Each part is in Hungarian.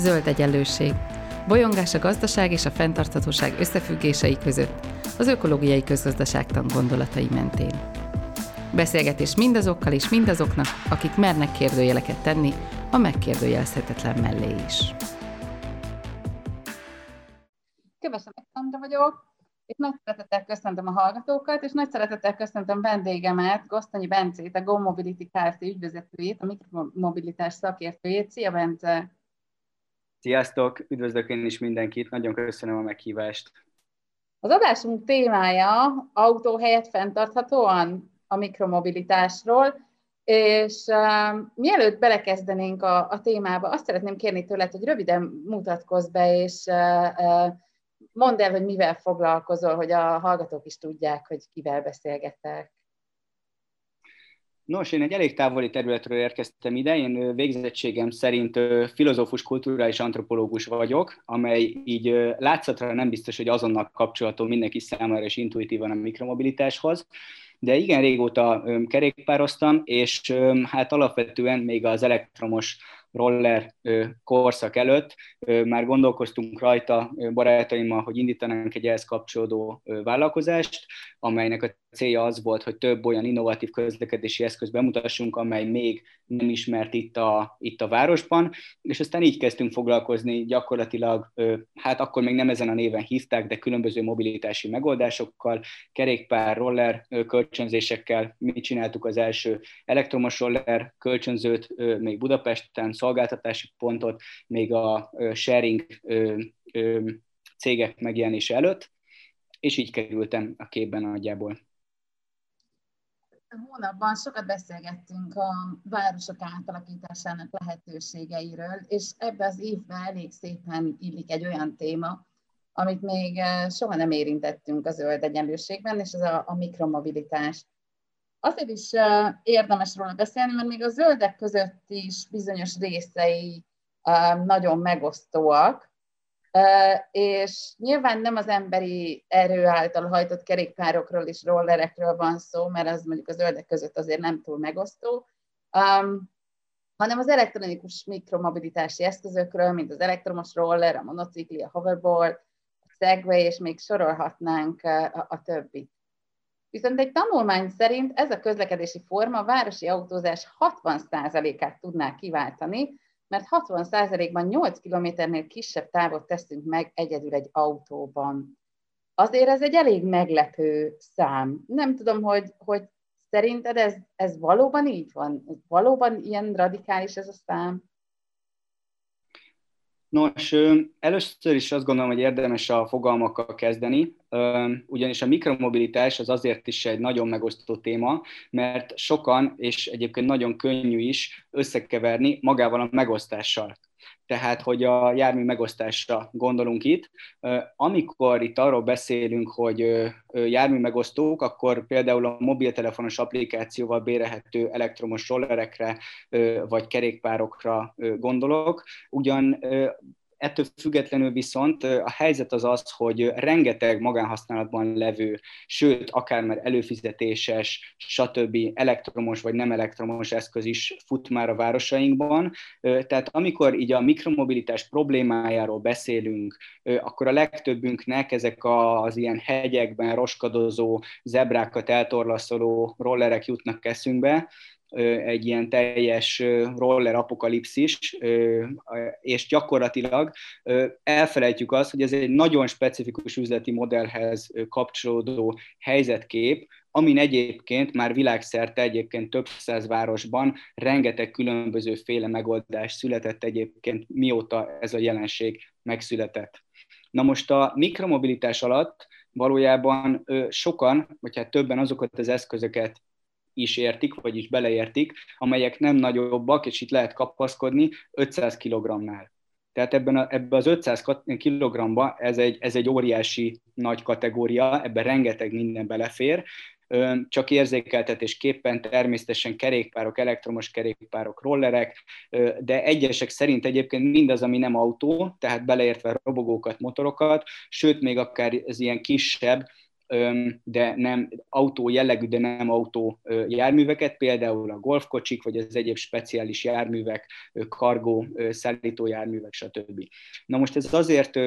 Zöld egyenlőség. Bolyongás a gazdaság és a fenntarthatóság összefüggései között, az ökológiai közgazdaságtan gondolatai mentén. Beszélgetés mindazokkal és mindazoknak, akik mernek kérdőjeleket tenni, a megkérdőjelezhetetlen mellé is. Kövesem Alexandra vagyok, és nagy szeretettel köszöntöm a hallgatókat, és nagy szeretettel köszöntöm vendégemet, Gosztonyi Bencét, a Go Mobility Kft. ügyvezetőjét, a mikromobilitás szakértőjét. Szia, Bence! Sziasztok! Üdvözlök én is mindenkit, nagyon köszönöm a meghívást. Az adásunk témája autó helyett fenntarthatóan a mikromobilitásról, és uh, mielőtt belekezdenénk a, a témába, azt szeretném kérni tőled, hogy röviden mutatkozz be, és uh, uh, mondd el, hogy mivel foglalkozol, hogy a hallgatók is tudják, hogy kivel beszélgetek. Nos, én egy elég távoli területről érkeztem ide, én végzettségem szerint filozófus, kulturális antropológus vagyok, amely így látszatra nem biztos, hogy azonnal kapcsolatom mindenki számára és intuitívan a mikromobilitáshoz, de igen régóta kerékpároztam, és hát alapvetően még az elektromos roller korszak előtt már gondolkoztunk rajta barátaimmal, hogy indítanánk egy ehhez kapcsolódó vállalkozást, amelynek a célja az volt, hogy több olyan innovatív közlekedési eszköz bemutassunk, amely még nem ismert itt a, itt a városban, és aztán így kezdtünk foglalkozni gyakorlatilag, hát akkor még nem ezen a néven hívták, de különböző mobilitási megoldásokkal, kerékpár, roller kölcsönzésekkel. Mi csináltuk az első elektromos roller kölcsönzőt még Budapesten, szolgáltatási pontot, még a sharing cégek megjelenése előtt, és így kerültem a képben nagyjából. Hónapban sokat beszélgettünk a városok átalakításának lehetőségeiről, és ebbe az évben elég szépen illik egy olyan téma, amit még soha nem érintettünk a zöld egyenlőségben, és ez a, a mikromobilitás. Azért is érdemes róla beszélni, mert még a zöldek között is bizonyos részei nagyon megosztóak, és nyilván nem az emberi erő által hajtott kerékpárokról és rollerekről van szó, mert az mondjuk a zöldek között azért nem túl megosztó, um, hanem az elektronikus mikromobilitási eszközökről, mint az elektromos roller, a monocikli, a hoverboard, a segway, és még sorolhatnánk a, a többit. Viszont egy tanulmány szerint ez a közlekedési forma a városi autózás 60%-át tudná kiváltani, mert 60%-ban 8 kilométernél kisebb távot teszünk meg egyedül egy autóban. Azért ez egy elég meglepő szám. Nem tudom, hogy, hogy szerinted ez, ez valóban így van? Valóban ilyen radikális ez a szám? Nos, először is azt gondolom, hogy érdemes a fogalmakkal kezdeni, ugyanis a mikromobilitás az azért is egy nagyon megosztó téma, mert sokan, és egyébként nagyon könnyű is összekeverni magával a megosztással tehát hogy a jármű megosztásra gondolunk itt. Amikor itt arról beszélünk, hogy jármű megosztók, akkor például a mobiltelefonos applikációval bérelhető elektromos rollerekre vagy kerékpárokra gondolok. Ugyan Ettől függetlenül viszont a helyzet az az, hogy rengeteg magánhasználatban levő, sőt, akár már előfizetéses, stb. elektromos vagy nem elektromos eszköz is fut már a városainkban. Tehát amikor így a mikromobilitás problémájáról beszélünk, akkor a legtöbbünknek ezek az ilyen hegyekben roskadozó, zebrákat eltorlaszoló rollerek jutnak eszünkbe, egy ilyen teljes roller apokalipszis, és gyakorlatilag elfelejtjük azt, hogy ez egy nagyon specifikus üzleti modellhez kapcsolódó helyzetkép, amin egyébként már világszerte egyébként több száz városban rengeteg különböző féle megoldás született egyébként, mióta ez a jelenség megszületett. Na most a mikromobilitás alatt valójában sokan, vagy hát többen azokat az eszközöket is értik, vagyis beleértik, amelyek nem nagyobbak, és itt lehet kapaszkodni 500 kg-nál. Tehát ebben, a, ebben az 500 kg ez egy, ez egy óriási nagy kategória, ebben rengeteg minden belefér, csak érzékeltetésképpen természetesen kerékpárok, elektromos kerékpárok, rollerek, de egyesek szerint egyébként mindaz, ami nem autó, tehát beleértve robogókat, motorokat, sőt még akár ez ilyen kisebb, de nem autó jellegű, de nem autó járműveket, például a golfkocsik, vagy az egyéb speciális járművek, kargó szállító járművek, stb. Na most ez azért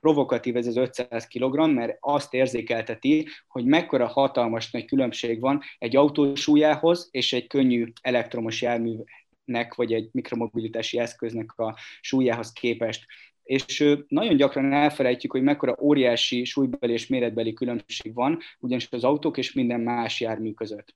provokatív ez az 500 kg, mert azt érzékelteti, hogy mekkora hatalmas nagy különbség van egy autó súlyához és egy könnyű elektromos járműnek, vagy egy mikromobilitási eszköznek a súlyához képest és nagyon gyakran elfelejtjük, hogy mekkora óriási súlybeli és méretbeli különbség van, ugyanis az autók és minden más jármű között.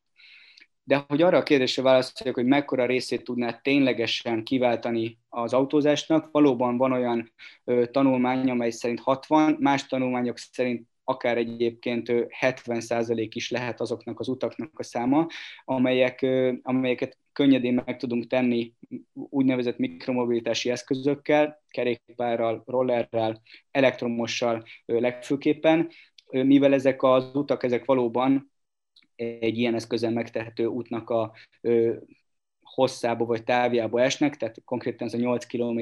De hogy arra a kérdésre válaszoljak, hogy mekkora részét tudná ténylegesen kiváltani az autózásnak, valóban van olyan ö, tanulmány, amely szerint 60, más tanulmányok szerint akár egyébként 70% is lehet azoknak az utaknak a száma, amelyek, amelyeket könnyedén meg tudunk tenni úgynevezett mikromobilitási eszközökkel, kerékpárral, rollerrel, elektromossal legfőképpen, mivel ezek az utak, ezek valóban egy ilyen eszközön megtehető útnak a hosszába vagy távjába esnek, tehát konkrétan ez a 8 km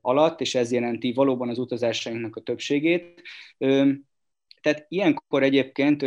alatt, és ez jelenti valóban az utazásainknak a többségét. Tehát ilyenkor egyébként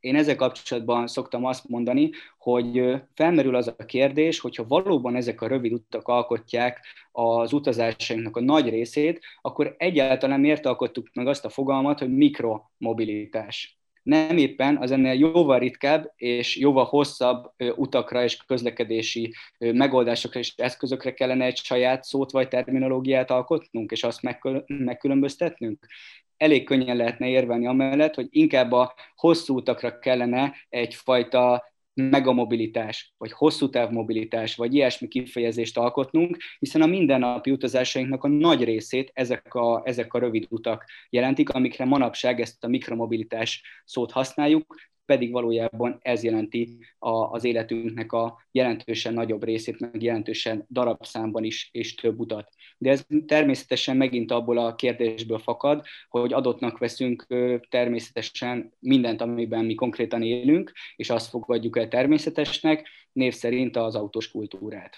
én ezzel kapcsolatban szoktam azt mondani, hogy felmerül az a kérdés, hogyha valóban ezek a rövid utak alkotják az utazásainknak a nagy részét, akkor egyáltalán miért alkottuk meg azt a fogalmat, hogy mikromobilitás? Nem éppen az ennél jóval ritkább és jóval hosszabb utakra és közlekedési megoldásokra és eszközökre kellene egy saját szót vagy terminológiát alkotnunk, és azt megkülönböztetnünk elég könnyen lehetne érvelni amellett, hogy inkább a hosszú utakra kellene egyfajta megamobilitás, vagy hosszú távmobilitás, vagy ilyesmi kifejezést alkotnunk, hiszen a mindennapi utazásainknak a nagy részét ezek a, ezek a rövid utak jelentik, amikre manapság ezt a mikromobilitás szót használjuk, pedig valójában ez jelenti a, az életünknek a jelentősen nagyobb részét, meg jelentősen darabszámban is, és több utat. De ez természetesen megint abból a kérdésből fakad, hogy adottnak veszünk természetesen mindent, amiben mi konkrétan élünk, és azt fogadjuk el természetesnek, név szerint az autós kultúrát.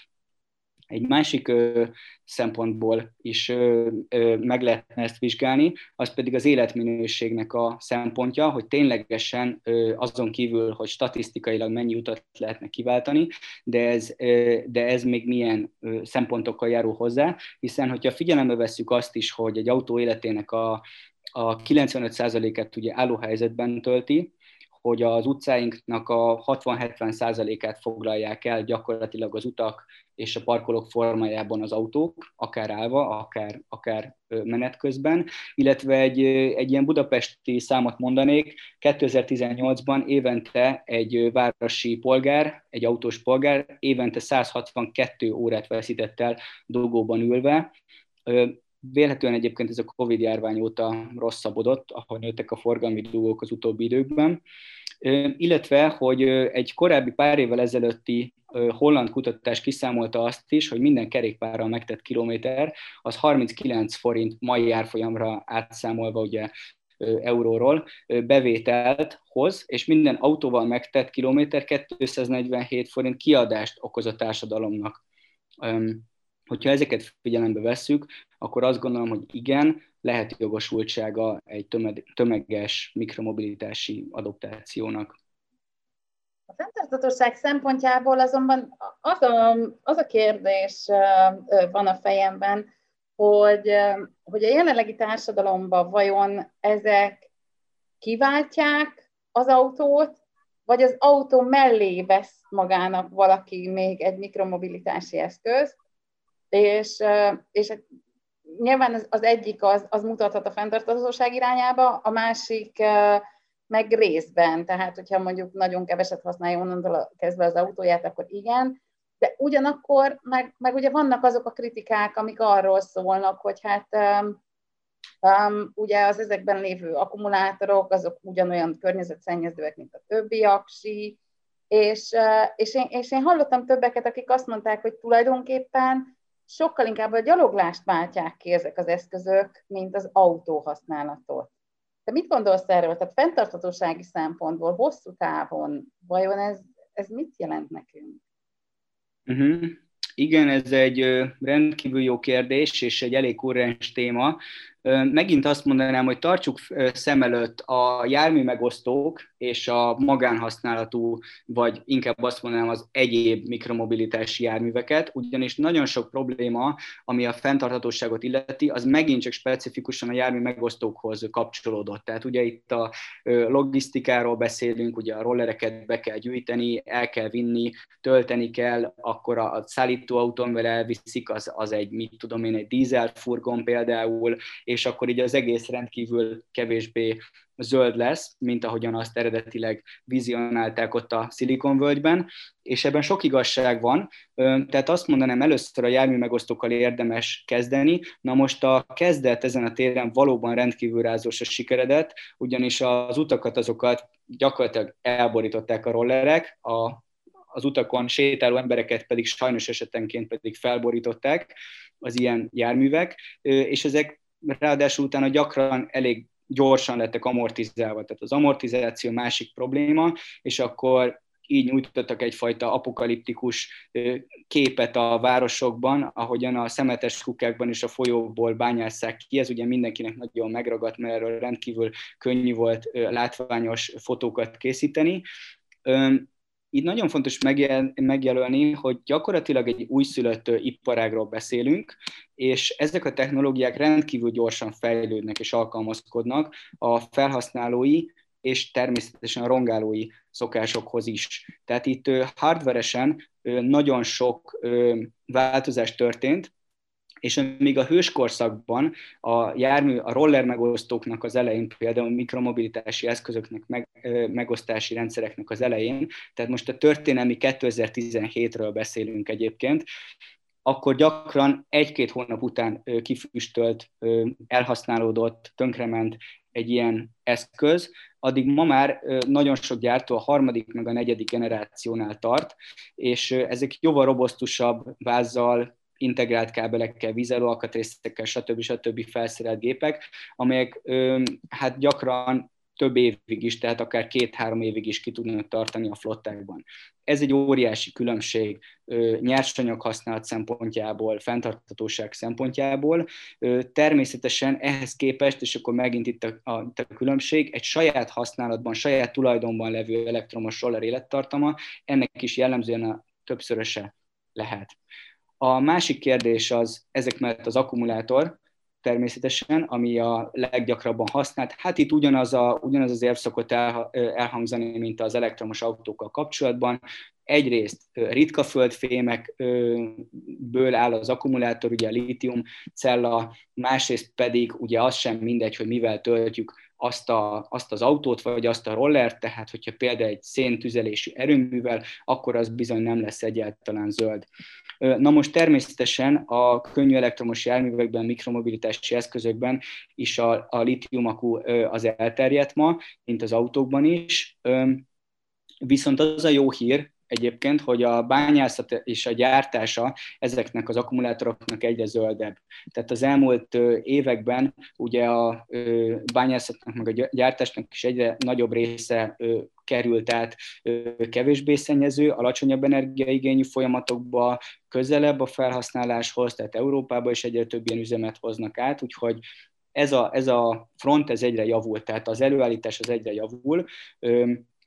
Egy másik ö, szempontból is ö, ö, meg lehetne ezt vizsgálni, az pedig az életminőségnek a szempontja, hogy ténylegesen ö, azon kívül, hogy statisztikailag mennyi utat lehetne kiváltani, de ez, ö, de ez még milyen ö, szempontokkal járul hozzá, hiszen hogyha figyelembe vesszük azt is, hogy egy autó életének a, a 95%-et ugye állóhelyzetben tölti, hogy az utcáinknak a 60-70 százalékát foglalják el gyakorlatilag az utak és a parkolók formájában az autók, akár állva, akár, akár menet közben, illetve egy, egy ilyen budapesti számot mondanék, 2018-ban évente egy városi polgár, egy autós polgár évente 162 órát veszített el dugóban ülve, Vélhetően egyébként ez a Covid járvány óta rosszabbodott, ahogy nőttek a forgalmi dugók az utóbbi időkben, illetve, hogy egy korábbi pár évvel ezelőtti holland kutatás kiszámolta azt is, hogy minden kerékpárral megtett kilométer az 39 forint mai árfolyamra átszámolva ugye euróról bevételt hoz, és minden autóval megtett kilométer 247 forint kiadást okoz a társadalomnak. Hogyha ezeket figyelembe vesszük, akkor azt gondolom, hogy igen, lehet jogosultsága egy tömeges mikromobilitási adoptációnak. A fenntarthatóság szempontjából azonban az a, az a kérdés van a fejemben, hogy, hogy a jelenlegi társadalomban vajon ezek kiváltják az autót, vagy az autó mellé vesz magának valaki még egy mikromobilitási eszközt, és, és nyilván az, az egyik az, az mutathat a fenntarthatóság irányába, a másik meg részben, tehát hogyha mondjuk nagyon keveset használja onnantól kezdve az autóját, akkor igen, de ugyanakkor meg, meg ugye vannak azok a kritikák, amik arról szólnak, hogy hát um, ugye az ezekben lévő akkumulátorok, azok ugyanolyan környezetszennyezőek, mint a többi aksi, és, és, én, és én hallottam többeket, akik azt mondták, hogy tulajdonképpen sokkal inkább a gyaloglást váltják ki ezek az eszközök, mint az autó használatot. Te mit gondolsz erről? Tehát fenntarthatósági szempontból, hosszú távon, vajon ez, ez mit jelent nekünk? Uh-huh. Igen, ez egy rendkívül jó kérdés, és egy elég kurrens téma. Megint azt mondanám, hogy tartsuk szem előtt a jármű megosztók és a magánhasználatú, vagy inkább azt mondanám az egyéb mikromobilitási járműveket, ugyanis nagyon sok probléma, ami a fenntarthatóságot illeti, az megint csak specifikusan a jármű megosztókhoz kapcsolódott. Tehát ugye itt a logisztikáról beszélünk, ugye a rollereket be kell gyűjteni, el kell vinni, tölteni kell, akkor a szállítóautón vele elviszik, az, az egy, mit tudom én, egy dízelfurgon például, és akkor így az egész rendkívül kevésbé zöld lesz, mint ahogyan azt eredetileg vizionálták ott a szilikonvölgyben, és ebben sok igazság van, tehát azt mondanám, először a jármű megosztókkal érdemes kezdeni, na most a kezdet ezen a téren valóban rendkívül rázós a sikeredet, ugyanis az utakat azokat gyakorlatilag elborították a rollerek, a, az utakon sétáló embereket pedig sajnos esetenként pedig felborították az ilyen járművek, és ezek ráadásul utána gyakran elég gyorsan lettek amortizálva. Tehát az amortizáció másik probléma, és akkor így nyújtottak egyfajta apokaliptikus képet a városokban, ahogyan a szemetes kukákban és a folyóból bányásszák ki. Ez ugye mindenkinek nagyon megragadt, mert erről rendkívül könnyű volt látványos fotókat készíteni. Itt nagyon fontos megjel, megjelölni, hogy gyakorlatilag egy újszülött iparágról beszélünk, és ezek a technológiák rendkívül gyorsan fejlődnek és alkalmazkodnak a felhasználói és természetesen a rongálói szokásokhoz is. Tehát itt hardveresen nagyon sok változás történt, és még a hőskorszakban a jármű, a roller megosztóknak az elején, például mikromobilitási eszközöknek, meg, megosztási rendszereknek az elején, tehát most a történelmi 2017-ről beszélünk egyébként, akkor gyakran egy-két hónap után kifüstölt, elhasználódott, tönkrement egy ilyen eszköz, addig ma már nagyon sok gyártó a harmadik meg a negyedik generációnál tart, és ezek jóval robosztusabb vázzal, integrált kábelekkel, vízelőalkatrészekkel, stb. stb. felszerelt gépek, amelyek hát gyakran több évig is, tehát akár két-három évig is ki tudnak tartani a flottákban. Ez egy óriási különbség nyersanyag használat szempontjából, fenntartatóság szempontjából. Természetesen ehhez képest, és akkor megint itt a, a, a különbség, egy saját használatban, saját tulajdonban levő elektromos roller élettartama, ennek is jellemzően a többszöröse lehet. A másik kérdés az ezek mellett az akkumulátor, természetesen, ami a leggyakrabban használt. Hát itt ugyanaz, a, ugyanaz az érv szokott el, elhangzani, mint az elektromos autókkal kapcsolatban. Egyrészt ritka földfémekből áll az akkumulátor, ugye a lítium cella, másrészt pedig ugye az sem mindegy, hogy mivel töltjük azt, a, azt az autót, vagy azt a rollert, tehát hogyha például egy széntüzelésű erőművel, akkor az bizony nem lesz egyáltalán zöld. Na most természetesen a könnyű elektromos járművekben, mikromobilitási eszközökben is a, a litiumakú az elterjedt ma, mint az autókban is. Viszont az a jó hír, egyébként, hogy a bányászat és a gyártása ezeknek az akkumulátoroknak egyre zöldebb. Tehát az elmúlt években ugye a bányászatnak meg a gyártásnak is egyre nagyobb része került át kevésbé szennyező, alacsonyabb energiaigényű folyamatokba, közelebb a felhasználáshoz, tehát Európába is egyre több ilyen üzemet hoznak át, úgyhogy ez a, ez a front ez egyre javul, tehát az előállítás az egyre javul.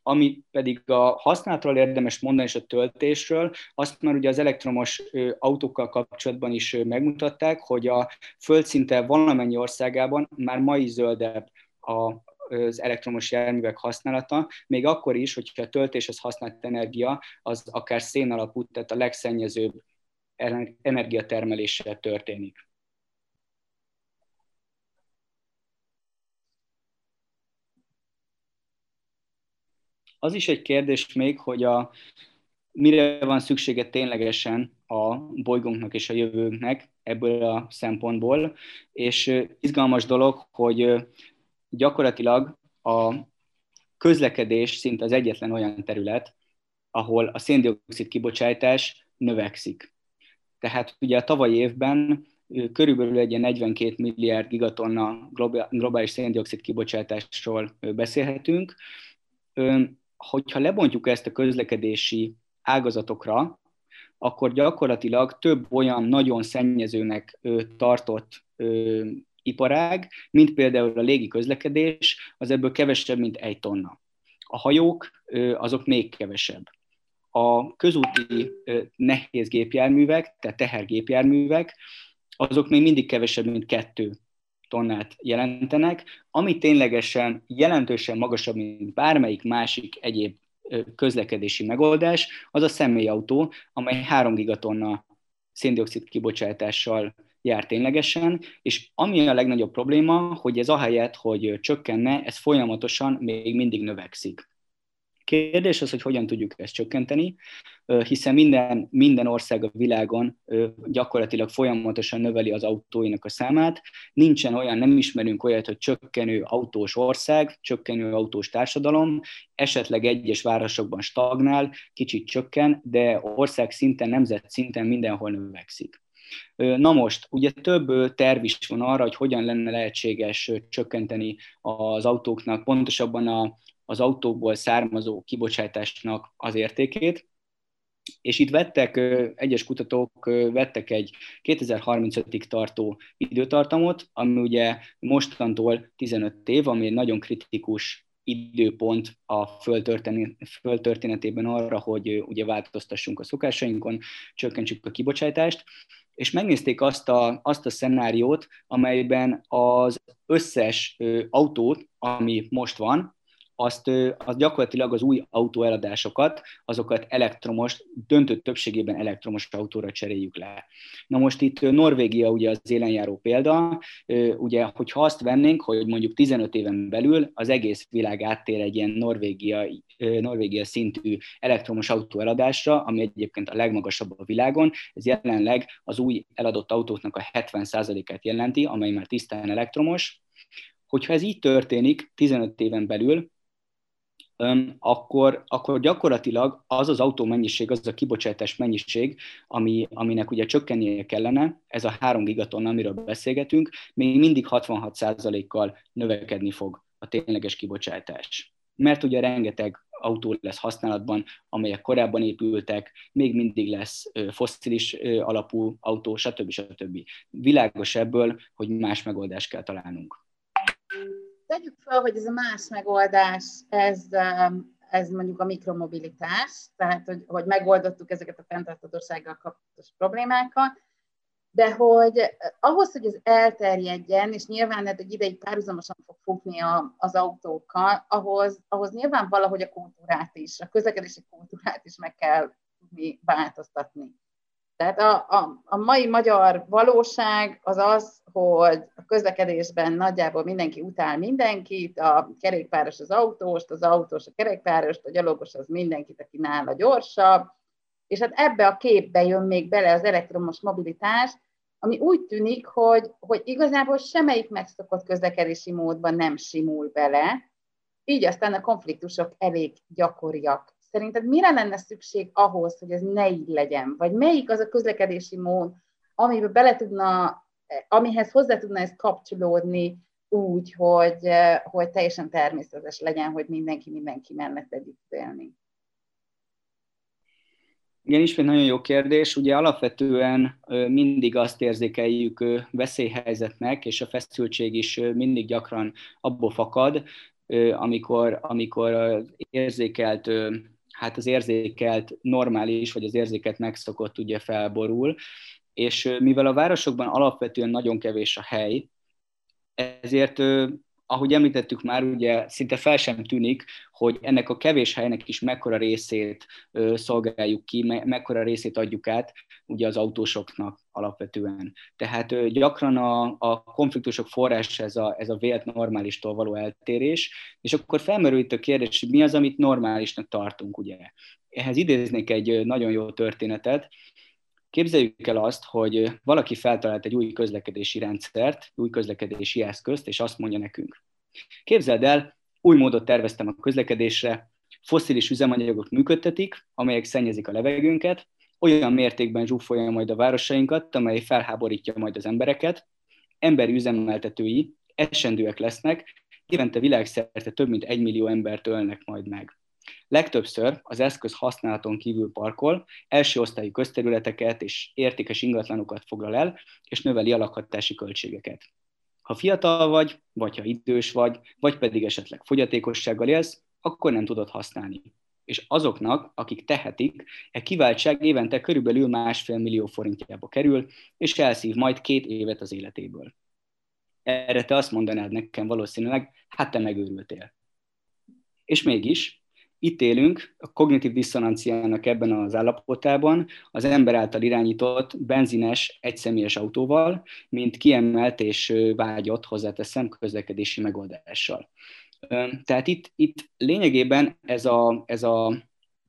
Ami pedig a használatról érdemes mondani, és a töltésről, azt már ugye az elektromos autókkal kapcsolatban is megmutatták, hogy a földszinte valamennyi országában már mai zöldebb a, az elektromos járművek használata, még akkor is, hogyha a töltéshez használt energia az akár szén alapú, tehát a legszennyezőbb energiatermeléssel történik. Az is egy kérdés még, hogy a, mire van szüksége ténylegesen a bolygónknak és a jövőnknek ebből a szempontból, és izgalmas dolog, hogy gyakorlatilag a közlekedés szinte az egyetlen olyan terület, ahol a széndiokszid kibocsátás növekszik. Tehát ugye a tavalyi évben körülbelül egy 42 milliárd gigatonna globális széndiokszid kibocsátásról beszélhetünk hogyha lebontjuk ezt a közlekedési ágazatokra, akkor gyakorlatilag több olyan nagyon szennyezőnek tartott iparág, mint például a légi közlekedés, az ebből kevesebb, mint egy tonna. A hajók azok még kevesebb. A közúti nehéz gépjárművek, tehát tehergépjárművek, azok még mindig kevesebb, mint kettő tonnát jelentenek, ami ténylegesen jelentősen magasabb, mint bármelyik másik egyéb közlekedési megoldás, az a személyautó, amely 3 gigatonna széndiokszid kibocsátással jár ténylegesen, és ami a legnagyobb probléma, hogy ez ahelyett, hogy csökkenne, ez folyamatosan még mindig növekszik. Kérdés az, hogy hogyan tudjuk ezt csökkenteni, hiszen minden, minden ország a világon gyakorlatilag folyamatosan növeli az autóinak a számát. Nincsen olyan, nem ismerünk olyat, hogy csökkenő autós ország, csökkenő autós társadalom, esetleg egyes városokban stagnál, kicsit csökken, de ország szinten, nemzet szinten mindenhol növekszik. Na most, ugye több terv is van arra, hogy hogyan lenne lehetséges csökkenteni az autóknak, pontosabban a, az autókból származó kibocsátásnak az értékét, és itt vettek, egyes kutatók vettek egy 2035-ig tartó időtartamot, ami ugye mostantól 15 év, ami egy nagyon kritikus időpont a földtörténetében arra, hogy ugye változtassunk a szokásainkon, csökkentsük a kibocsátást, és megnézték azt a, azt a szenáriót, amelyben az összes autót, ami most van, azt, az gyakorlatilag az új autóeladásokat, azokat elektromos, döntő többségében elektromos autóra cseréljük le. Na most itt Norvégia ugye az élenjáró példa, ugye, hogyha azt vennénk, hogy mondjuk 15 éven belül az egész világ áttér egy ilyen Norvégia, Norvégia szintű elektromos autóeladásra, ami egyébként a legmagasabb a világon, ez jelenleg az új eladott autóknak a 70%-át jelenti, amely már tisztán elektromos, hogyha ez így történik 15 éven belül, akkor, akkor gyakorlatilag az az autó mennyiség, az a kibocsátás mennyiség, ami, aminek ugye csökkennie kellene, ez a 3 gigaton, amiről beszélgetünk, még mindig 66%-kal növekedni fog a tényleges kibocsátás. Mert ugye rengeteg autó lesz használatban, amelyek korábban épültek, még mindig lesz fosszilis alapú autó, stb. stb. Világos ebből, hogy más megoldást kell találnunk tegyük fel, hogy ez a más megoldás, ez, um, ez mondjuk a mikromobilitás, tehát hogy, hogy megoldottuk ezeket a fenntarthatósággal kapcsolatos problémákat, de hogy eh, ahhoz, hogy ez elterjedjen, és nyilván hát egy ideig párhuzamosan fog futni a, az autókkal, ahhoz, ahhoz nyilván valahogy a kultúrát is, a közlekedési kultúrát is meg kell tudni változtatni. Tehát a, a, a mai magyar valóság az az, hogy a közlekedésben nagyjából mindenki utál mindenkit, a kerékpáros az autóst, az autós a kerékpárost, a gyalogos az mindenkit, aki nála gyorsabb, és hát ebbe a képbe jön még bele az elektromos mobilitás, ami úgy tűnik, hogy, hogy igazából semmelyik megszokott közlekedési módban nem simul bele, így aztán a konfliktusok elég gyakoriak Szerinted mire lenne szükség ahhoz, hogy ez ne így legyen? Vagy melyik az a közlekedési mód, amiben bele tudna, amihez hozzá tudna ez kapcsolódni úgy, hogy, hogy teljesen természetes legyen, hogy mindenki mindenki mellett együtt élni? Igen, ismét nagyon jó kérdés. Ugye alapvetően mindig azt érzékeljük veszélyhelyzetnek, és a feszültség is mindig gyakran abból fakad, amikor, amikor érzékelt hát az érzékelt normális, vagy az érzékelt megszokott ugye felborul, és mivel a városokban alapvetően nagyon kevés a hely, ezért ahogy említettük már, ugye szinte fel sem tűnik, hogy ennek a kevés helynek is mekkora részét szolgáljuk ki, me- mekkora részét adjuk át ugye az autósoknak alapvetően. Tehát gyakran a, a konfliktusok forrás ez a, ez a vélt normálistól való eltérés, és akkor felmerül itt a kérdés, hogy mi az, amit normálisnak tartunk, ugye. Ehhez idéznék egy nagyon jó történetet, Képzeljük el azt, hogy valaki feltalált egy új közlekedési rendszert, új közlekedési eszközt, és azt mondja nekünk. Képzeld el, új módot terveztem a közlekedésre, foszilis üzemanyagok működtetik, amelyek szennyezik a levegőnket, olyan mértékben zsúfolja majd a városainkat, amely felháborítja majd az embereket, emberi üzemeltetői esendőek lesznek, évente világszerte több mint egy millió embert ölnek majd meg. Legtöbbször az eszköz használaton kívül parkol, első osztályú közterületeket és értékes ingatlanokat foglal el, és növeli a lakhatási költségeket. Ha fiatal vagy, vagy ha idős vagy, vagy pedig esetleg fogyatékossággal élsz, akkor nem tudod használni. És azoknak, akik tehetik, e kiváltság évente körülbelül másfél millió forintjába kerül, és elszív majd két évet az életéből. Erre te azt mondanád nekem valószínűleg, hát te megőrültél. És mégis, itt élünk a kognitív diszonanciának ebben az állapotában az ember által irányított benzines egyszemélyes autóval, mint kiemelt és vágyott, hozzáteszem, közlekedési megoldással. Tehát itt, itt lényegében ez a, ez a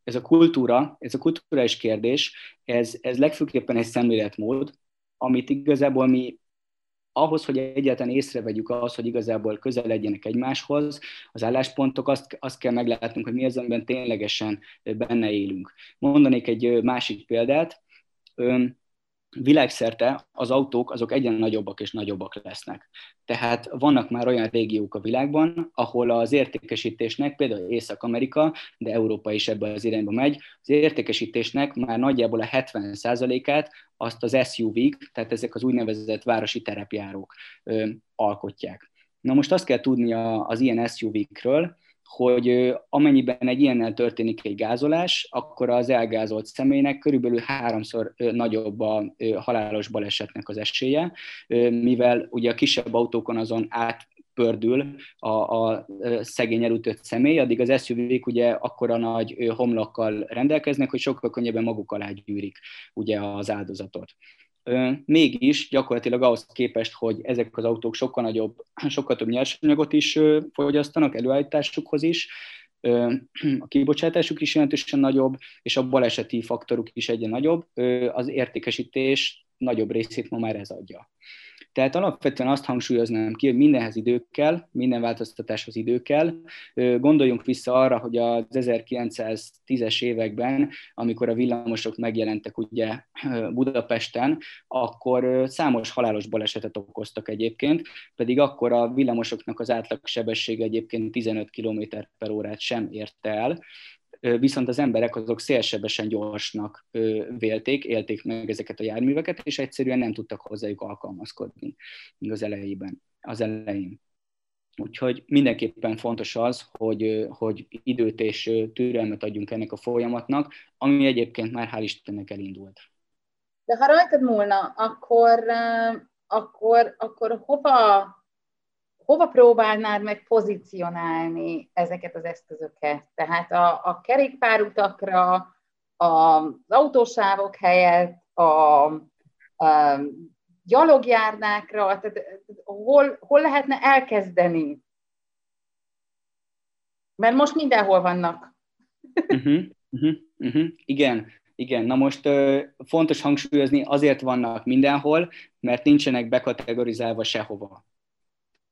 ez a kultúra, ez a kulturális kérdés, ez, ez legfőképpen egy szemléletmód, amit igazából mi ahhoz, hogy egyáltalán észrevegyük azt, hogy igazából közel legyenek egymáshoz, az álláspontok, azt, azt kell meglátnunk, hogy mi az, amiben ténylegesen benne élünk. Mondanék egy másik példát világszerte az autók azok egyre nagyobbak és nagyobbak lesznek. Tehát vannak már olyan régiók a világban, ahol az értékesítésnek, például Észak-Amerika, de Európa is ebbe az irányba megy, az értékesítésnek már nagyjából a 70%-át azt az SUV-k, tehát ezek az úgynevezett városi terepjárók ö, alkotják. Na most azt kell tudni az ilyen SUV-kről, hogy amennyiben egy ilyennel történik egy gázolás, akkor az elgázolt személynek körülbelül háromszor nagyobb a halálos balesetnek az esélye, mivel ugye a kisebb autókon azon át pördül a, a szegény elütött személy, addig az SUV-k ugye akkora nagy homlokkal rendelkeznek, hogy sokkal könnyebben maguk alá gyűrik ugye az áldozatot mégis gyakorlatilag ahhoz képest, hogy ezek az autók sokkal nagyobb, sokkal több nyersanyagot is fogyasztanak előállításukhoz is, a kibocsátásuk is jelentősen nagyobb, és a baleseti faktoruk is egyre nagyobb, az értékesítés nagyobb részét ma már ez adja. Tehát alapvetően azt hangsúlyoznám ki, hogy mindenhez idő kell, minden változtatáshoz idő kell. Gondoljunk vissza arra, hogy az 1910-es években, amikor a villamosok megjelentek ugye Budapesten, akkor számos halálos balesetet okoztak egyébként, pedig akkor a villamosoknak az átlag sebessége egyébként 15 km per órát sem érte el, viszont az emberek azok szélsebesen gyorsnak vélték, élték meg ezeket a járműveket, és egyszerűen nem tudtak hozzájuk alkalmazkodni az elejében, az elején. Úgyhogy mindenképpen fontos az, hogy, hogy időt és türelmet adjunk ennek a folyamatnak, ami egyébként már hál' Istennek elindult. De ha rajtad múlna, akkor, akkor, akkor hova hova próbálnád meg pozícionálni ezeket az eszközöket? Tehát a, a kerékpárutakra, az autósávok helyett, a, a gyalogjárnákra, tehát hol, hol lehetne elkezdeni? Mert most mindenhol vannak. Uh-huh, uh-huh, uh-huh. Igen, igen, na most ö, fontos hangsúlyozni, azért vannak mindenhol, mert nincsenek bekategorizálva sehova.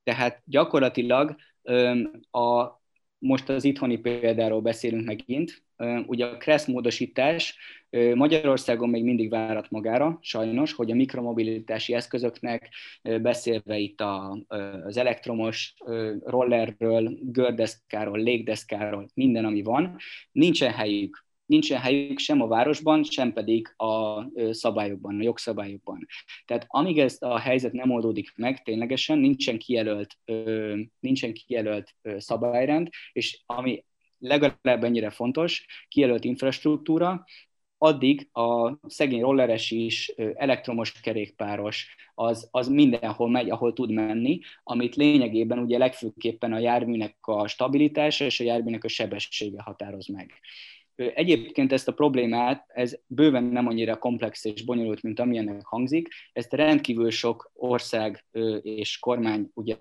Tehát gyakorlatilag a, most az itthoni példáról beszélünk megint, ugye a KRESZ módosítás Magyarországon még mindig várat magára, sajnos, hogy a mikromobilitási eszközöknek beszélve itt a, az elektromos rollerről, gördeszkáról, légdeszkáról, minden, ami van, nincsen helyük nincsen helyük sem a városban, sem pedig a szabályokban, a jogszabályokban. Tehát amíg ez a helyzet nem oldódik meg ténylegesen, nincsen kijelölt, nincsen kijelölt szabályrend, és ami legalább ennyire fontos, kijelölt infrastruktúra, addig a szegény rolleres is, elektromos kerékpáros, az, az mindenhol megy, ahol tud menni, amit lényegében ugye legfőképpen a járműnek a stabilitása és a járműnek a sebessége határoz meg. Egyébként ezt a problémát, ez bőven nem annyira komplex és bonyolult, mint amilyennek hangzik. Ezt rendkívül sok ország és kormány, ugye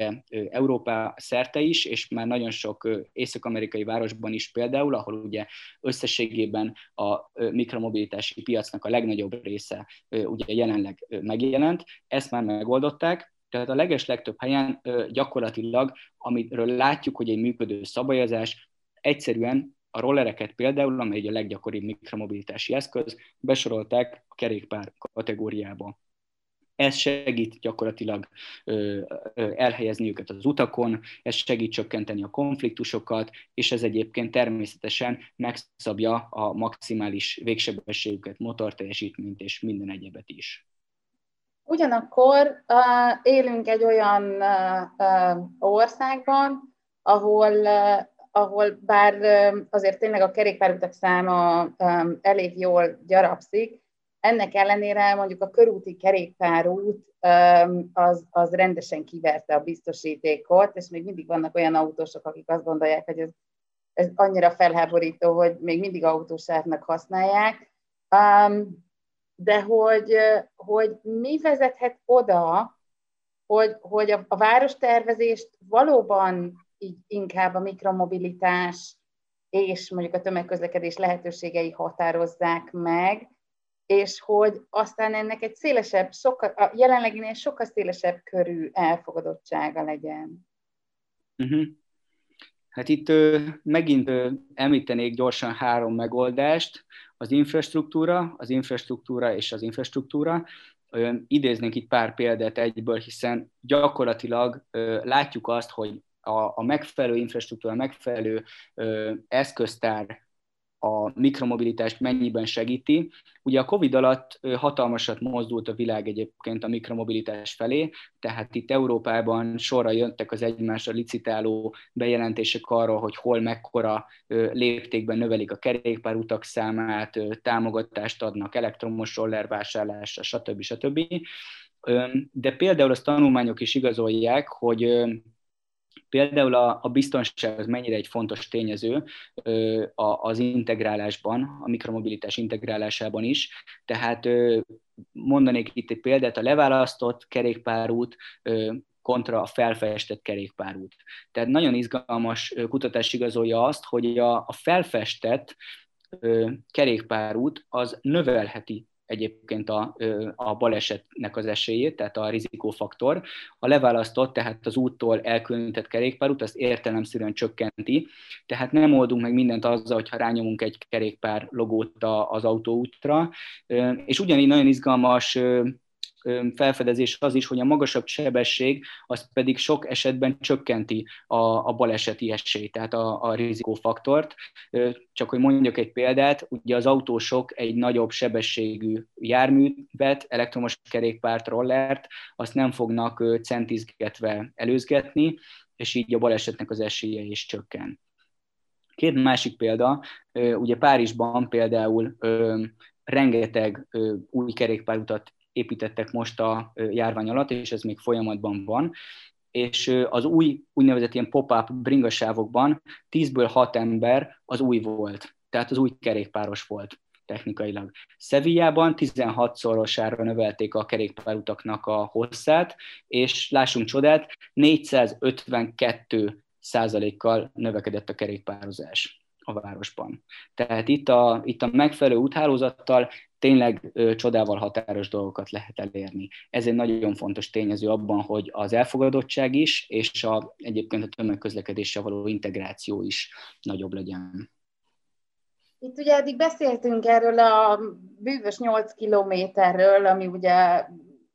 Európa szerte is, és már nagyon sok észak-amerikai városban is például, ahol ugye összességében a mikromobilitási piacnak a legnagyobb része ugye jelenleg megjelent, ezt már megoldották, tehát a leges legtöbb helyen gyakorlatilag, amiről látjuk, hogy egy működő szabályozás, egyszerűen a rollereket például, amely a leggyakoribb mikromobilitási eszköz, besorolták a kerékpár kategóriába. Ez segít gyakorlatilag ö, ö, elhelyezni őket az utakon, ez segít csökkenteni a konfliktusokat, és ez egyébként természetesen megszabja a maximális végsebességüket, motorteljesítményt és minden egyebet is. Ugyanakkor uh, élünk egy olyan uh, országban, ahol, ahol bár azért tényleg a kerékpárutak száma elég jól gyarapszik, ennek ellenére mondjuk a körúti kerékpárút az, az rendesen kiverte a biztosítékot, és még mindig vannak olyan autósok, akik azt gondolják, hogy ez, ez annyira felháborító, hogy még mindig autósávnak használják. De hogy, hogy mi vezethet oda, hogy, hogy a, a várostervezést valóban így inkább a mikromobilitás és mondjuk a tömegközlekedés lehetőségei határozzák meg, és hogy aztán ennek egy szélesebb, sokkal, a jelenleginél sokkal szélesebb körű elfogadottsága legyen. Uh-huh. Hát itt ö, megint ö, említenék gyorsan három megoldást, az infrastruktúra, az infrastruktúra és az infrastruktúra. Ö, idéznénk itt pár példát egyből, hiszen gyakorlatilag ö, látjuk azt, hogy a, a megfelelő infrastruktúra, a megfelelő ö, eszköztár a mikromobilitást mennyiben segíti. Ugye a Covid alatt hatalmasat mozdult a világ egyébként a mikromobilitás felé, tehát itt Európában sorra jöttek az egymásra licitáló bejelentések arról, hogy hol mekkora léptékben növelik a kerékpárutak számát, támogatást adnak elektromos roller vásárlásra, stb. stb. De például azt tanulmányok is igazolják, hogy Például a, a biztonság az mennyire egy fontos tényező ö, a, az integrálásban, a mikromobilitás integrálásában is. Tehát ö, mondanék itt egy példát, a leválasztott kerékpárút ö, kontra a felfestett kerékpárút. Tehát nagyon izgalmas kutatás igazolja azt, hogy a, a felfestett kerékpárút az növelheti egyébként a, a balesetnek az esélyét, tehát a rizikófaktor. A leválasztott, tehát az úttól elkülönített kerékpárút, azt értelemszerűen csökkenti, tehát nem oldunk meg mindent azzal, hogyha rányomunk egy kerékpár logót az autóútra, és ugyanígy nagyon izgalmas felfedezés az is, hogy a magasabb sebesség az pedig sok esetben csökkenti a, a baleseti esélyt, tehát a, a rizikófaktort. Csak hogy mondjak egy példát, ugye az autósok egy nagyobb sebességű járművet, elektromos kerékpárt, rollert, azt nem fognak centizgetve előzgetni, és így a balesetnek az esélye is csökken. Két másik példa, ugye Párizsban például rengeteg új kerékpárutat építettek most a járvány alatt, és ez még folyamatban van, és az új úgynevezett ilyen pop-up bringasávokban 10-ből 6 ember az új volt, tehát az új kerékpáros volt technikailag. Szevillában 16-szorosára növelték a kerékpárutaknak a hosszát, és lássunk csodát, 452 százalékkal növekedett a kerékpározás a városban. Tehát itt a, itt a megfelelő úthálózattal tényleg ö, csodával határos dolgokat lehet elérni. Ez egy nagyon fontos tényező abban, hogy az elfogadottság is, és a, egyébként a tömegközlekedéssel való integráció is nagyobb legyen. Itt ugye eddig beszéltünk erről a bűvös 8 kilométerről, ami ugye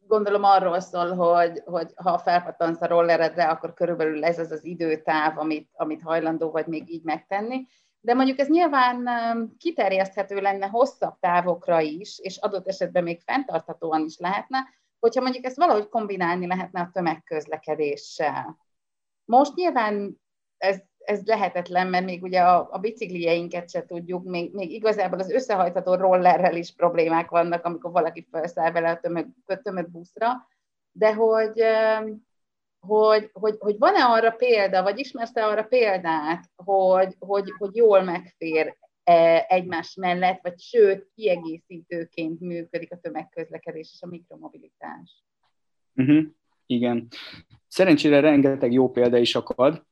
gondolom arról szól, hogy, hogy ha felpattansz a rolleredre, akkor körülbelül ez az az időtáv, amit, amit hajlandó vagy még így megtenni de mondjuk ez nyilván kiterjeszthető lenne hosszabb távokra is, és adott esetben még fenntarthatóan is lehetne, hogyha mondjuk ezt valahogy kombinálni lehetne a tömegközlekedéssel. Most nyilván ez, ez lehetetlen, mert még ugye a, a biciklieinket se tudjuk, még, még igazából az összehajtható rollerrel is problémák vannak, amikor valaki felszáll vele a tömeg, tömegbuszra, de hogy hogy, hogy, hogy van-e arra példa, vagy ismersz-e arra példát, hogy, hogy, hogy jól megfér egymás mellett, vagy sőt, kiegészítőként működik a tömegközlekedés és a mikromobilitás. Uh-huh. Igen. Szerencsére rengeteg jó példa is akad.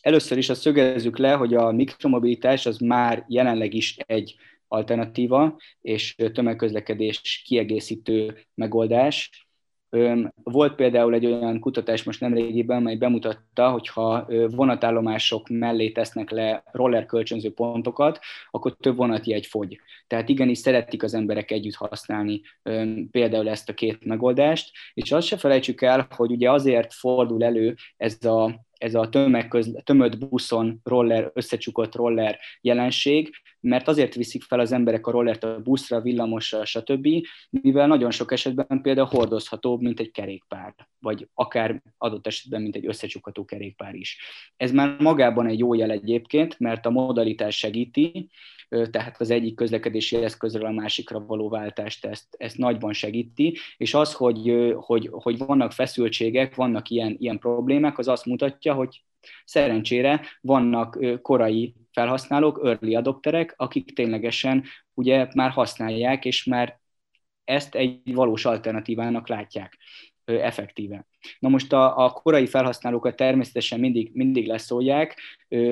Először is azt szögezzük le, hogy a mikromobilitás az már jelenleg is egy alternatíva és tömegközlekedés kiegészítő megoldás volt például egy olyan kutatás most nemrégiben, amely bemutatta, hogy ha vonatállomások mellé tesznek le roller kölcsönző pontokat, akkor több vonatjegy fogy. Tehát igenis szeretik az emberek együtt használni például ezt a két megoldást, és azt se felejtsük el, hogy ugye azért fordul elő ez a ez a tömegköz, tömött buszon roller, összecsukott roller jelenség, mert azért viszik fel az emberek a rollert a buszra, villamosra, stb., mivel nagyon sok esetben például hordozhatóbb, mint egy kerékpár, vagy akár adott esetben, mint egy összecsukható kerékpár is. Ez már magában egy jó jel egyébként, mert a modalitás segíti, tehát az egyik közlekedési eszközről a másikra való váltást ezt, ezt nagyban segíti, és az, hogy, hogy, hogy vannak feszültségek, vannak ilyen, ilyen problémák, az azt mutatja, hogy Szerencsére vannak korai felhasználók, early adopterek, akik ténylegesen ugye már használják, és már ezt egy valós alternatívának látják effektíve. Na most a, a korai felhasználókat természetesen mindig, mindig leszólják,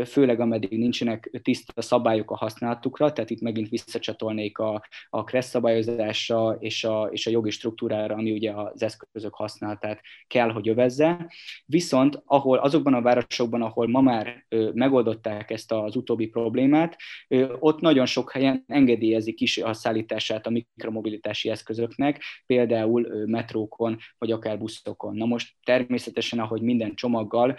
főleg ameddig nincsenek tiszta szabályok a használatukra, tehát itt megint visszacsatolnék a, a KRESZ szabályozásra és a, és a jogi struktúrára, ami ugye az eszközök használatát kell, hogy övezze. Viszont ahol, azokban a városokban, ahol ma már megoldották ezt az utóbbi problémát, ott nagyon sok helyen engedélyezik is a szállítását a mikromobilitási eszközöknek, például metrókon vagy akár buszokon. Na most természetesen, ahogy minden csomaggal,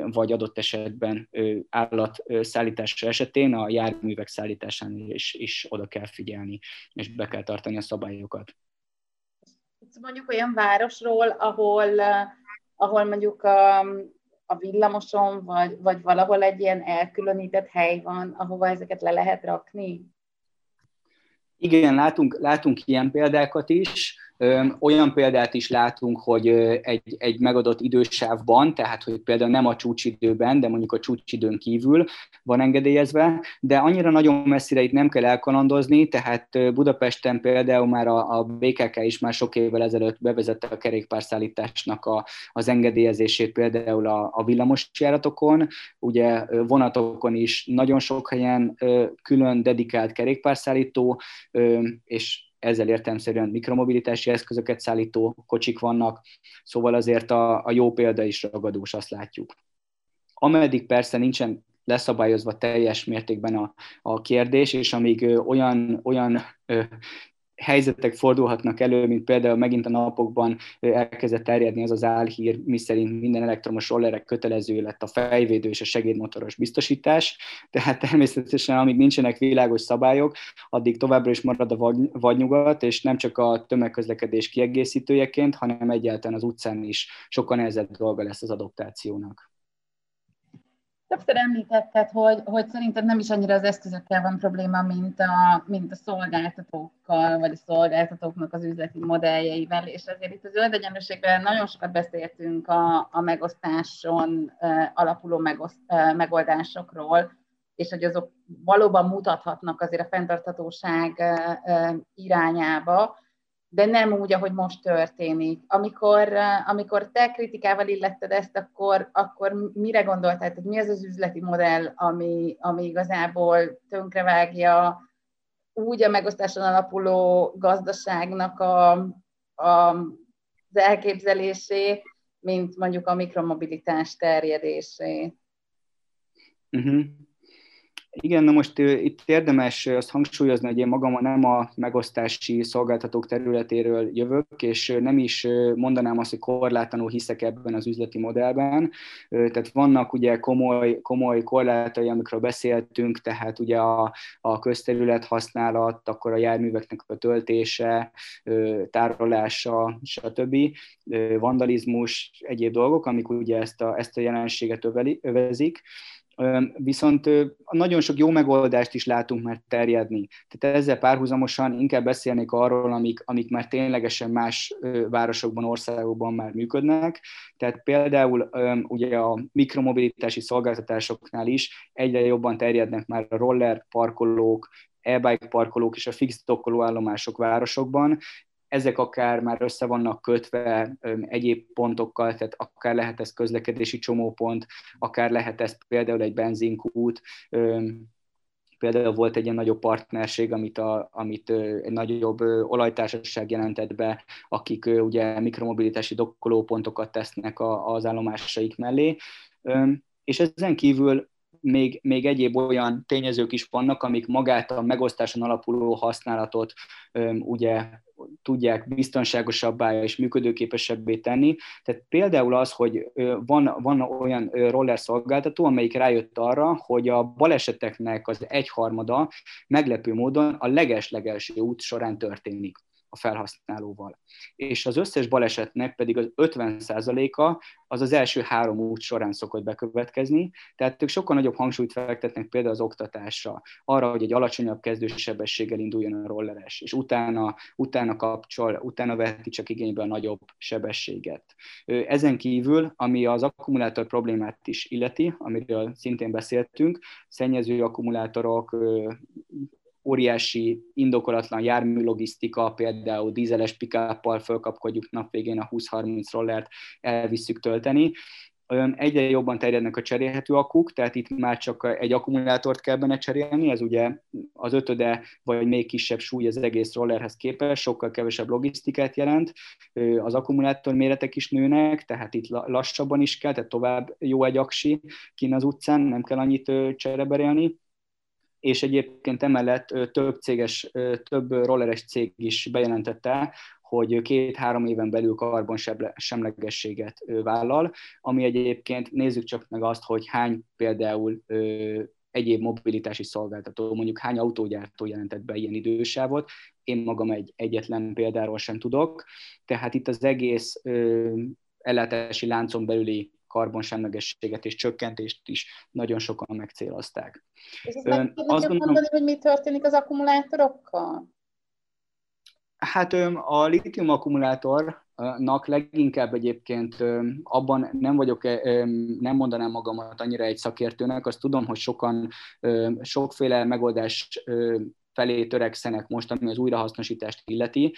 vagy adott esetben állatszállítása esetén a járművek szállításán is, is oda kell figyelni, és be kell tartani a szabályokat. Mondjuk olyan városról, ahol, ahol mondjuk a, a villamoson, vagy, vagy valahol egy ilyen elkülönített hely van, ahova ezeket le lehet rakni? Igen, látunk, látunk ilyen példákat is. Olyan példát is látunk, hogy egy, egy megadott idősávban, tehát hogy például nem a csúcsidőben, de mondjuk a csúcsidőn kívül van engedélyezve, de annyira nagyon messzire itt nem kell elkalandozni, tehát Budapesten például már a, a BKK is már sok évvel ezelőtt bevezette a kerékpárszállításnak a, az engedélyezését például a, a villamosjáratokon, ugye vonatokon is nagyon sok helyen külön dedikált kerékpárszállító, és ezzel értelmszerűen mikromobilitási eszközöket szállító kocsik vannak, szóval azért a, a jó példa is ragadós, azt látjuk. Ameddig persze nincsen leszabályozva teljes mértékben a, a kérdés, és amíg olyan, olyan helyzetek fordulhatnak elő, mint például megint a napokban elkezdett terjedni az az álhír, miszerint minden elektromos rollerek kötelező lett a fejvédő és a segédmotoros biztosítás, tehát természetesen amíg nincsenek világos szabályok, addig továbbra is marad a vadnyugat, és nem csak a tömegközlekedés kiegészítőjeként, hanem egyáltalán az utcán is sokkal nehezebb dolga lesz az adoptációnak. Többször említetted, hogy, hogy szerinted nem is annyira az eszközökkel van probléma, mint a, mint a szolgáltatókkal, vagy a szolgáltatóknak az üzleti modelljeivel, és ezért itt az zöld nagyon sokat beszéltünk a, a megosztáson alapuló megoszt, megoldásokról, és hogy azok valóban mutathatnak azért a fenntarthatóság irányába, de nem úgy, ahogy most történik. Amikor, amikor te kritikával illetted ezt, akkor, akkor mire gondoltál, hogy mi az az üzleti modell, ami, ami igazából tönkrevágja úgy a megosztáson alapuló gazdaságnak a, a, az elképzelését, mint mondjuk a mikromobilitás terjedését. Uh-huh. Igen, na most itt érdemes azt hangsúlyozni, hogy én magam nem a megosztási szolgáltatók területéről jövök, és nem is mondanám azt, hogy korlátlanul hiszek ebben az üzleti modellben. Tehát vannak ugye komoly, komoly korlátai, amikről beszéltünk, tehát ugye a, a közterület használat, akkor a járműveknek a töltése, tárolása, stb. vandalizmus, egyéb dolgok, amik ugye ezt a, ezt a jelenséget övezik. Viszont nagyon sok jó megoldást is látunk már terjedni. Tehát ezzel párhuzamosan inkább beszélnék arról, amik, amik már ténylegesen más városokban, országokban már működnek. Tehát például ugye a mikromobilitási szolgáltatásoknál is egyre jobban terjednek már a roller parkolók, e-bike parkolók és a fix dokkoló állomások városokban, ezek akár már össze vannak kötve egyéb pontokkal, tehát akár lehet ez közlekedési csomópont, akár lehet ez például egy benzinkút, például volt egy ilyen nagyobb partnerség, amit, a, amit egy nagyobb olajtársaság jelentett be, akik ugye mikromobilitási dokkolópontokat tesznek az állomásaik mellé, és ezen kívül még, még egyéb olyan tényezők is vannak, amik magát a megosztáson alapuló használatot ugye tudják biztonságosabbá és működőképesebbé tenni. Tehát például az, hogy van, van olyan roller szolgáltató, amelyik rájött arra, hogy a baleseteknek az egyharmada meglepő módon a leges-legelső út során történik a felhasználóval. És az összes balesetnek pedig az 50%-a az az első három út során szokott bekövetkezni, tehát ők sokkal nagyobb hangsúlyt fektetnek például az oktatásra, arra, hogy egy alacsonyabb kezdősebességgel induljon a rolleres, és utána, utána kapcsol, utána veheti csak igénybe a nagyobb sebességet. Ezen kívül, ami az akkumulátor problémát is illeti, amiről szintén beszéltünk, szennyező akkumulátorok, óriási, indokolatlan jármű logisztika, például dízeles pikáppal fölkapkodjuk nap végén a 20-30 rollert, elvisszük tölteni. Egyre jobban terjednek a cserélhető akuk, tehát itt már csak egy akkumulátort kell benne cserélni, ez ugye az ötöde vagy még kisebb súly az egész rollerhez képest, sokkal kevesebb logisztikát jelent. Az akkumulátor méretek is nőnek, tehát itt lassabban is kell, tehát tovább jó egy aksi kín az utcán, nem kell annyit csereberélni és egyébként emellett több céges, több rolleres cég is bejelentette, hogy két-három éven belül karbon semlegességet vállal, ami egyébként nézzük csak meg azt, hogy hány például egyéb mobilitási szolgáltató, mondjuk hány autógyártó jelentett be ilyen idősávot, én magam egy egyetlen példáról sem tudok, tehát itt az egész ö, ellátási láncon belüli karbonsemlegességet és csökkentést is nagyon sokan megcélozták. És ezt meg azt gondolom, mondani, hogy mi történik az akkumulátorokkal? Hát a litium akkumulátornak leginkább egyébként abban nem vagyok, nem mondanám magamat annyira egy szakértőnek, azt tudom, hogy sokan sokféle megoldás felé törekszenek most, ami az újrahasznosítást illeti.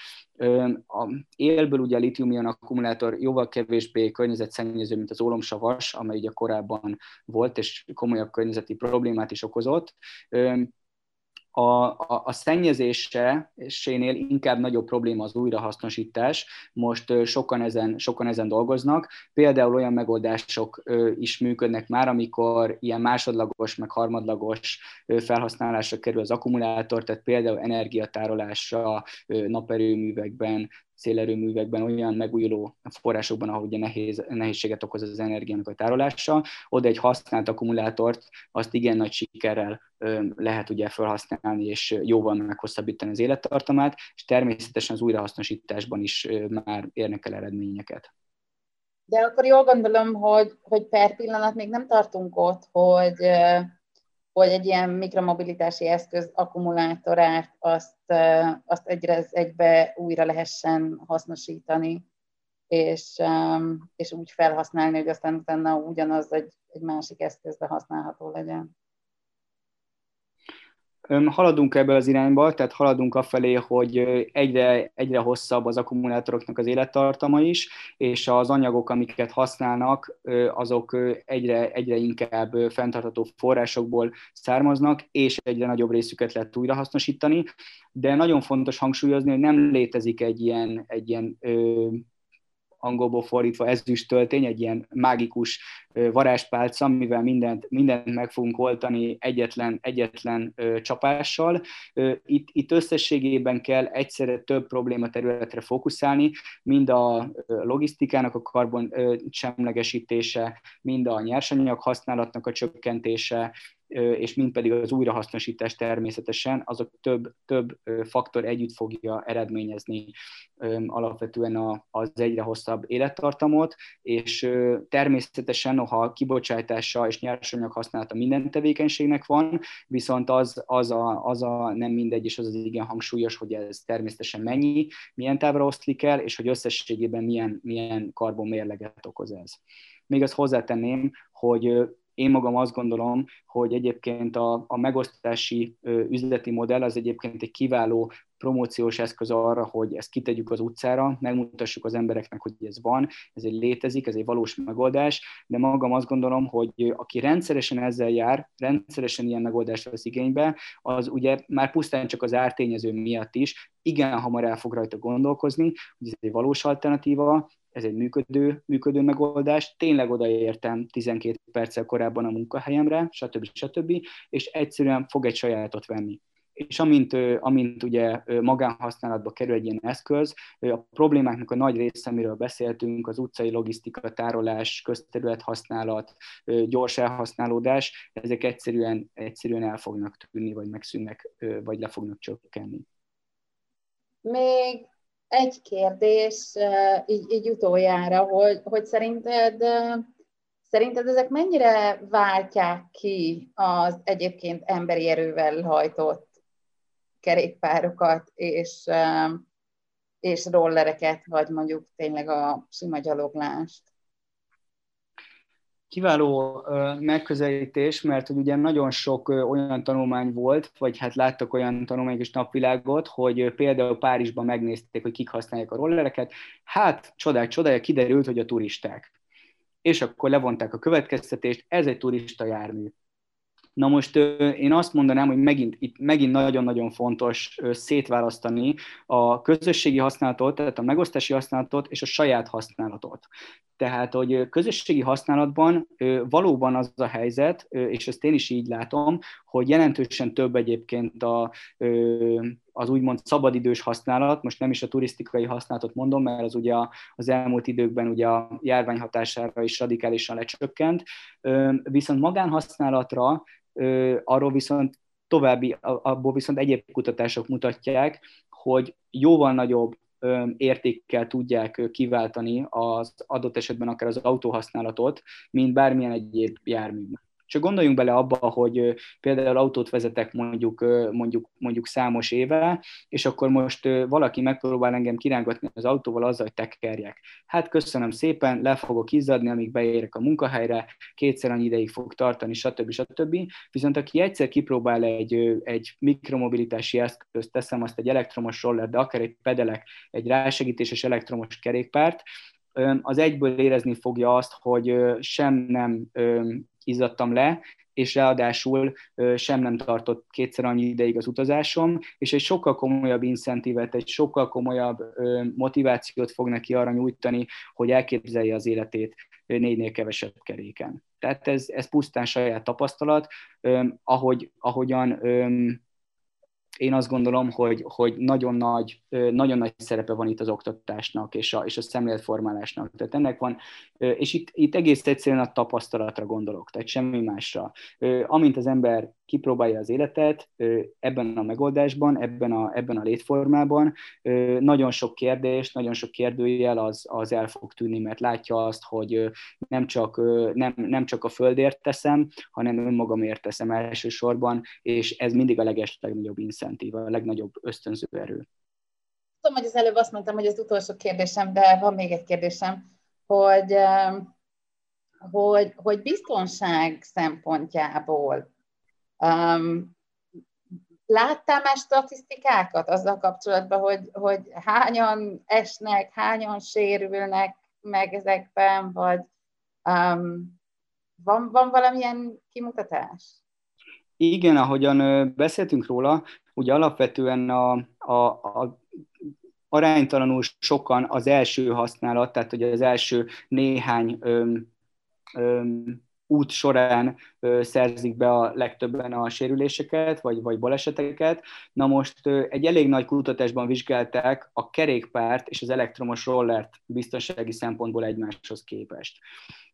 A élből ugye a litium akkumulátor jóval kevésbé környezetszennyező, mint az ólomsavas, amely ugye korábban volt, és komolyabb környezeti problémát is okozott a, a, a szennyezésénél inkább nagyobb probléma az újrahasznosítás. Most sokan ezen, sokan ezen dolgoznak. Például olyan megoldások is működnek már, amikor ilyen másodlagos, meg harmadlagos felhasználásra kerül az akkumulátor, tehát például energiatárolásra naperőművekben, szélerőművekben, olyan megújuló forrásokban, ahol ugye nehéz, nehézséget okoz az energiának a tárolása, oda egy használt akkumulátort, azt igen nagy sikerrel lehet ugye felhasználni, és jóval meghosszabbítani az élettartamát, és természetesen az újrahasznosításban is már érnek el eredményeket. De akkor jól gondolom, hogy, hogy per pillanat még nem tartunk ott, hogy hogy egy ilyen mikromobilitási eszköz akkumulátorát azt, azt egyre egybe újra lehessen hasznosítani, és, és úgy felhasználni, hogy aztán utána ugyanaz egy, egy másik eszközbe használható legyen haladunk ebbe az irányba, tehát haladunk afelé, hogy egyre, egyre hosszabb az akkumulátoroknak az élettartama is, és az anyagok, amiket használnak, azok egyre, egyre inkább fenntartható forrásokból származnak, és egyre nagyobb részüket lehet újrahasznosítani, de nagyon fontos hangsúlyozni, hogy nem létezik egy ilyen, egy ilyen angolból fordítva ezüst töltény, egy ilyen mágikus varázspálca, mivel mindent, mindent meg fogunk oltani egyetlen, egyetlen csapással. Itt, itt összességében kell egyszerre több probléma területre fókuszálni, mind a logisztikának a karbon semlegesítése, mind a nyersanyag használatnak a csökkentése, és mind pedig az újrahasznosítás természetesen, azok több, több faktor együtt fogja eredményezni alapvetően az egyre hosszabb élettartamot, és természetesen, noha kibocsátása és nyersanyag használata minden tevékenységnek van, viszont az, az, a, az a nem mindegy, és az az igen hangsúlyos, hogy ez természetesen mennyi, milyen távra oszlik el, és hogy összességében milyen, milyen karbonmérleget okoz ez. Még azt hozzátenném, hogy én magam azt gondolom, hogy egyébként a, a megosztási üzleti modell az egyébként egy kiváló promóciós eszköz arra, hogy ezt kitegyük az utcára, megmutassuk az embereknek, hogy ez van, ez egy létezik, ez egy valós megoldás, de magam azt gondolom, hogy aki rendszeresen ezzel jár, rendszeresen ilyen megoldást vesz igénybe, az ugye már pusztán csak az ártényező miatt is igen hamar el fog rajta gondolkozni, hogy ez egy valós alternatíva, ez egy működő, működő megoldás, tényleg odaértem 12 perccel korábban a munkahelyemre, stb. stb. és egyszerűen fog egy sajátot venni és amint, amint ugye magánhasználatba kerül egy ilyen eszköz, a problémáknak a nagy része, amiről beszéltünk, az utcai logisztika, tárolás, közterület használat, gyors elhasználódás, ezek egyszerűen, egyszerűen el fognak tűnni, vagy megszűnnek, vagy le fognak csökkenni. Még egy kérdés, így, így utoljára, hogy, hogy szerinted Szerinted ezek mennyire váltják ki az egyébként emberi erővel hajtott kerékpárokat és, és rollereket, vagy mondjuk tényleg a sima gyaloglást? Kiváló megközelítés, mert hogy ugye nagyon sok olyan tanulmány volt, vagy hát láttak olyan tanulmányok és napvilágot, hogy például Párizsban megnézték, hogy kik használják a rollereket. Hát csodák, csodája, kiderült, hogy a turisták. És akkor levonták a következtetést, ez egy turista jármű. Na most én azt mondanám, hogy megint, itt megint nagyon-nagyon fontos szétválasztani a közösségi használatot, tehát a megosztási használatot és a saját használatot. Tehát, hogy közösségi használatban valóban az a helyzet, és ezt én is így látom, hogy jelentősen több egyébként a, az úgymond szabadidős használat, most nem is a turisztikai használatot mondom, mert az ugye az elmúlt időkben ugye a járvány hatására is radikálisan lecsökkent, viszont magánhasználatra arról viszont további, abból viszont egyéb kutatások mutatják, hogy jóval nagyobb értékkel tudják kiváltani az adott esetben akár az autóhasználatot, mint bármilyen egyéb járműben. Csak gondoljunk bele abba, hogy például autót vezetek mondjuk, mondjuk, mondjuk számos éve, és akkor most valaki megpróbál engem kirángatni az autóval azzal, hogy tekerjek. Hát köszönöm szépen, le fogok izzadni, amíg beérek a munkahelyre, kétszer annyi ideig fog tartani, stb. stb. Viszont aki egyszer kipróbál egy, egy mikromobilitási eszközt, teszem azt egy elektromos roller, de akár egy pedelek, egy rásegítéses elektromos kerékpárt, az egyből érezni fogja azt, hogy sem nem izzadtam le, és ráadásul sem nem tartott kétszer annyi ideig az utazásom, és egy sokkal komolyabb incentívet, egy sokkal komolyabb motivációt fog neki arra nyújtani, hogy elképzelje az életét négynél kevesebb keréken. Tehát ez, ez pusztán saját tapasztalat, ahogy, ahogyan én azt gondolom, hogy, hogy nagyon, nagy, nagyon nagy szerepe van itt az oktatásnak és a, és a szemléletformálásnak. Tehát ennek van, és itt, itt egész egyszerűen a tapasztalatra gondolok, tehát semmi másra. Amint az ember kipróbálja az életet ebben a megoldásban, ebben a, ebben a létformában, nagyon sok kérdés, nagyon sok kérdőjel az, az el fog tűnni, mert látja azt, hogy nem csak, nem, nem csak a földért teszem, hanem önmagamért teszem elsősorban, és ez mindig a leges legnagyobb incentív, a legnagyobb ösztönző erő. Tudom, hogy az előbb azt mondtam, hogy az utolsó kérdésem, de van még egy kérdésem, hogy, hogy, hogy biztonság szempontjából um, láttál más statisztikákat azzal kapcsolatban, hogy, hogy hányan esnek, hányan sérülnek meg ezekben, vagy um, van, van valamilyen kimutatás? Igen, ahogyan beszéltünk róla, ugye alapvetően a, a, a aránytalanul sokan az első használat, tehát ugye az első néhány öm, öm, út során szerzik be a legtöbben a sérüléseket, vagy, vagy baleseteket. Na most egy elég nagy kutatásban vizsgálták a kerékpárt és az elektromos rollert biztonsági szempontból egymáshoz képest.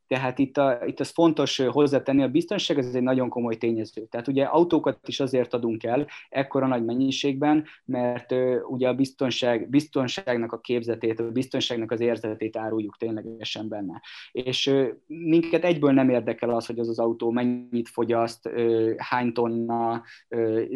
Tehát itt, a, itt az fontos hozzátenni, a biztonság ez egy nagyon komoly tényező. Tehát ugye autókat is azért adunk el ekkora nagy mennyiségben, mert ugye a biztonság, biztonságnak a képzetét, a biztonságnak az érzetét áruljuk ténylegesen benne. És uh, minket egyből nem érdekel az, hogy az az autó mennyit fogyaszt, hány tonna,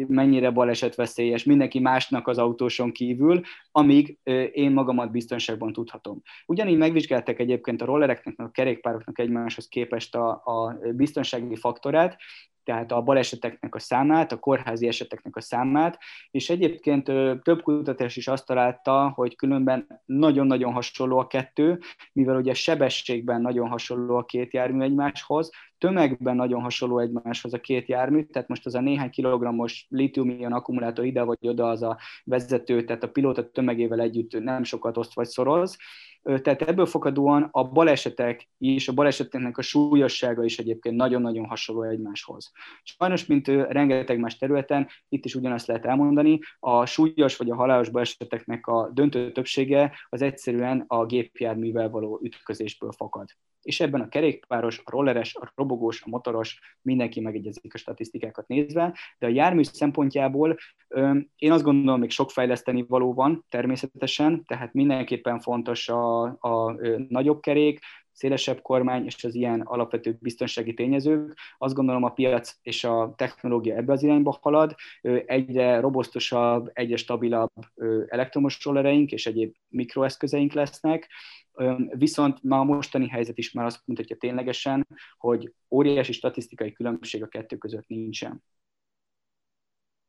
mennyire balesetveszélyes, mindenki másnak az autóson kívül, amíg én magamat biztonságban tudhatom. Ugyanígy megvizsgáltak egyébként a rollereknek, a kerékpároknak egymáshoz képest a, a biztonsági faktorát, tehát a baleseteknek a számát, a kórházi eseteknek a számát, és egyébként több kutatás is azt találta, hogy különben nagyon-nagyon hasonló a kettő, mivel ugye sebességben nagyon hasonló a két jármű egymáshoz, tömegben nagyon hasonló egymáshoz a két jármű, tehát most az a néhány kilogrammos litium akkumulátor ide vagy oda az a vezető, tehát a pilóta tömegével együtt nem sokat oszt vagy szoroz, Tehát ebből fakadóan a balesetek és a baleseteknek a súlyossága is egyébként nagyon-nagyon hasonló egymáshoz. Sajnos, mint rengeteg más területen, itt is ugyanazt lehet elmondani, a súlyos vagy a halálos baleseteknek a döntő többsége az egyszerűen a gépjárművel való ütközésből fakad. És ebben a kerékpáros, a rolleres, a robogós, a motoros, mindenki megegyezik a statisztikákat nézve, de a jármű szempontjából én azt gondolom, még sok fejleszteni való van természetesen, tehát mindenképpen fontos a, a nagyobb kerék, szélesebb kormány és az ilyen alapvető biztonsági tényezők. Azt gondolom a piac és a technológia ebbe az irányba halad, egyre robosztusabb, egyre stabilabb elektromos rollereink és egyéb mikroeszközeink lesznek, Viszont ma a mostani helyzet is már azt mutatja ténylegesen, hogy óriási statisztikai különbség a kettő között nincsen.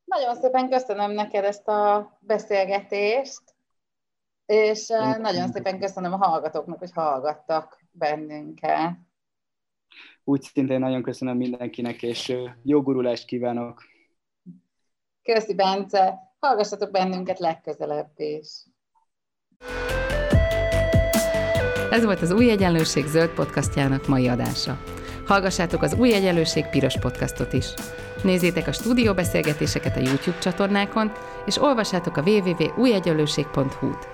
Nagyon szépen köszönöm neked ezt a beszélgetést, és Én nagyon szépen köszönöm a hallgatóknak, hogy hallgattak bennünket. Úgy szintén nagyon köszönöm mindenkinek, és jó gurulást kívánok! Köszi, Bence! Hallgassatok bennünket legközelebb is! Ez volt az Új Egyenlőség zöld podcastjának mai adása. Hallgassátok az Új Egyenlőség piros podcastot is. Nézzétek a stúdióbeszélgetéseket a YouTube csatornákon, és olvassátok a www.újegyenlőség.hu-t.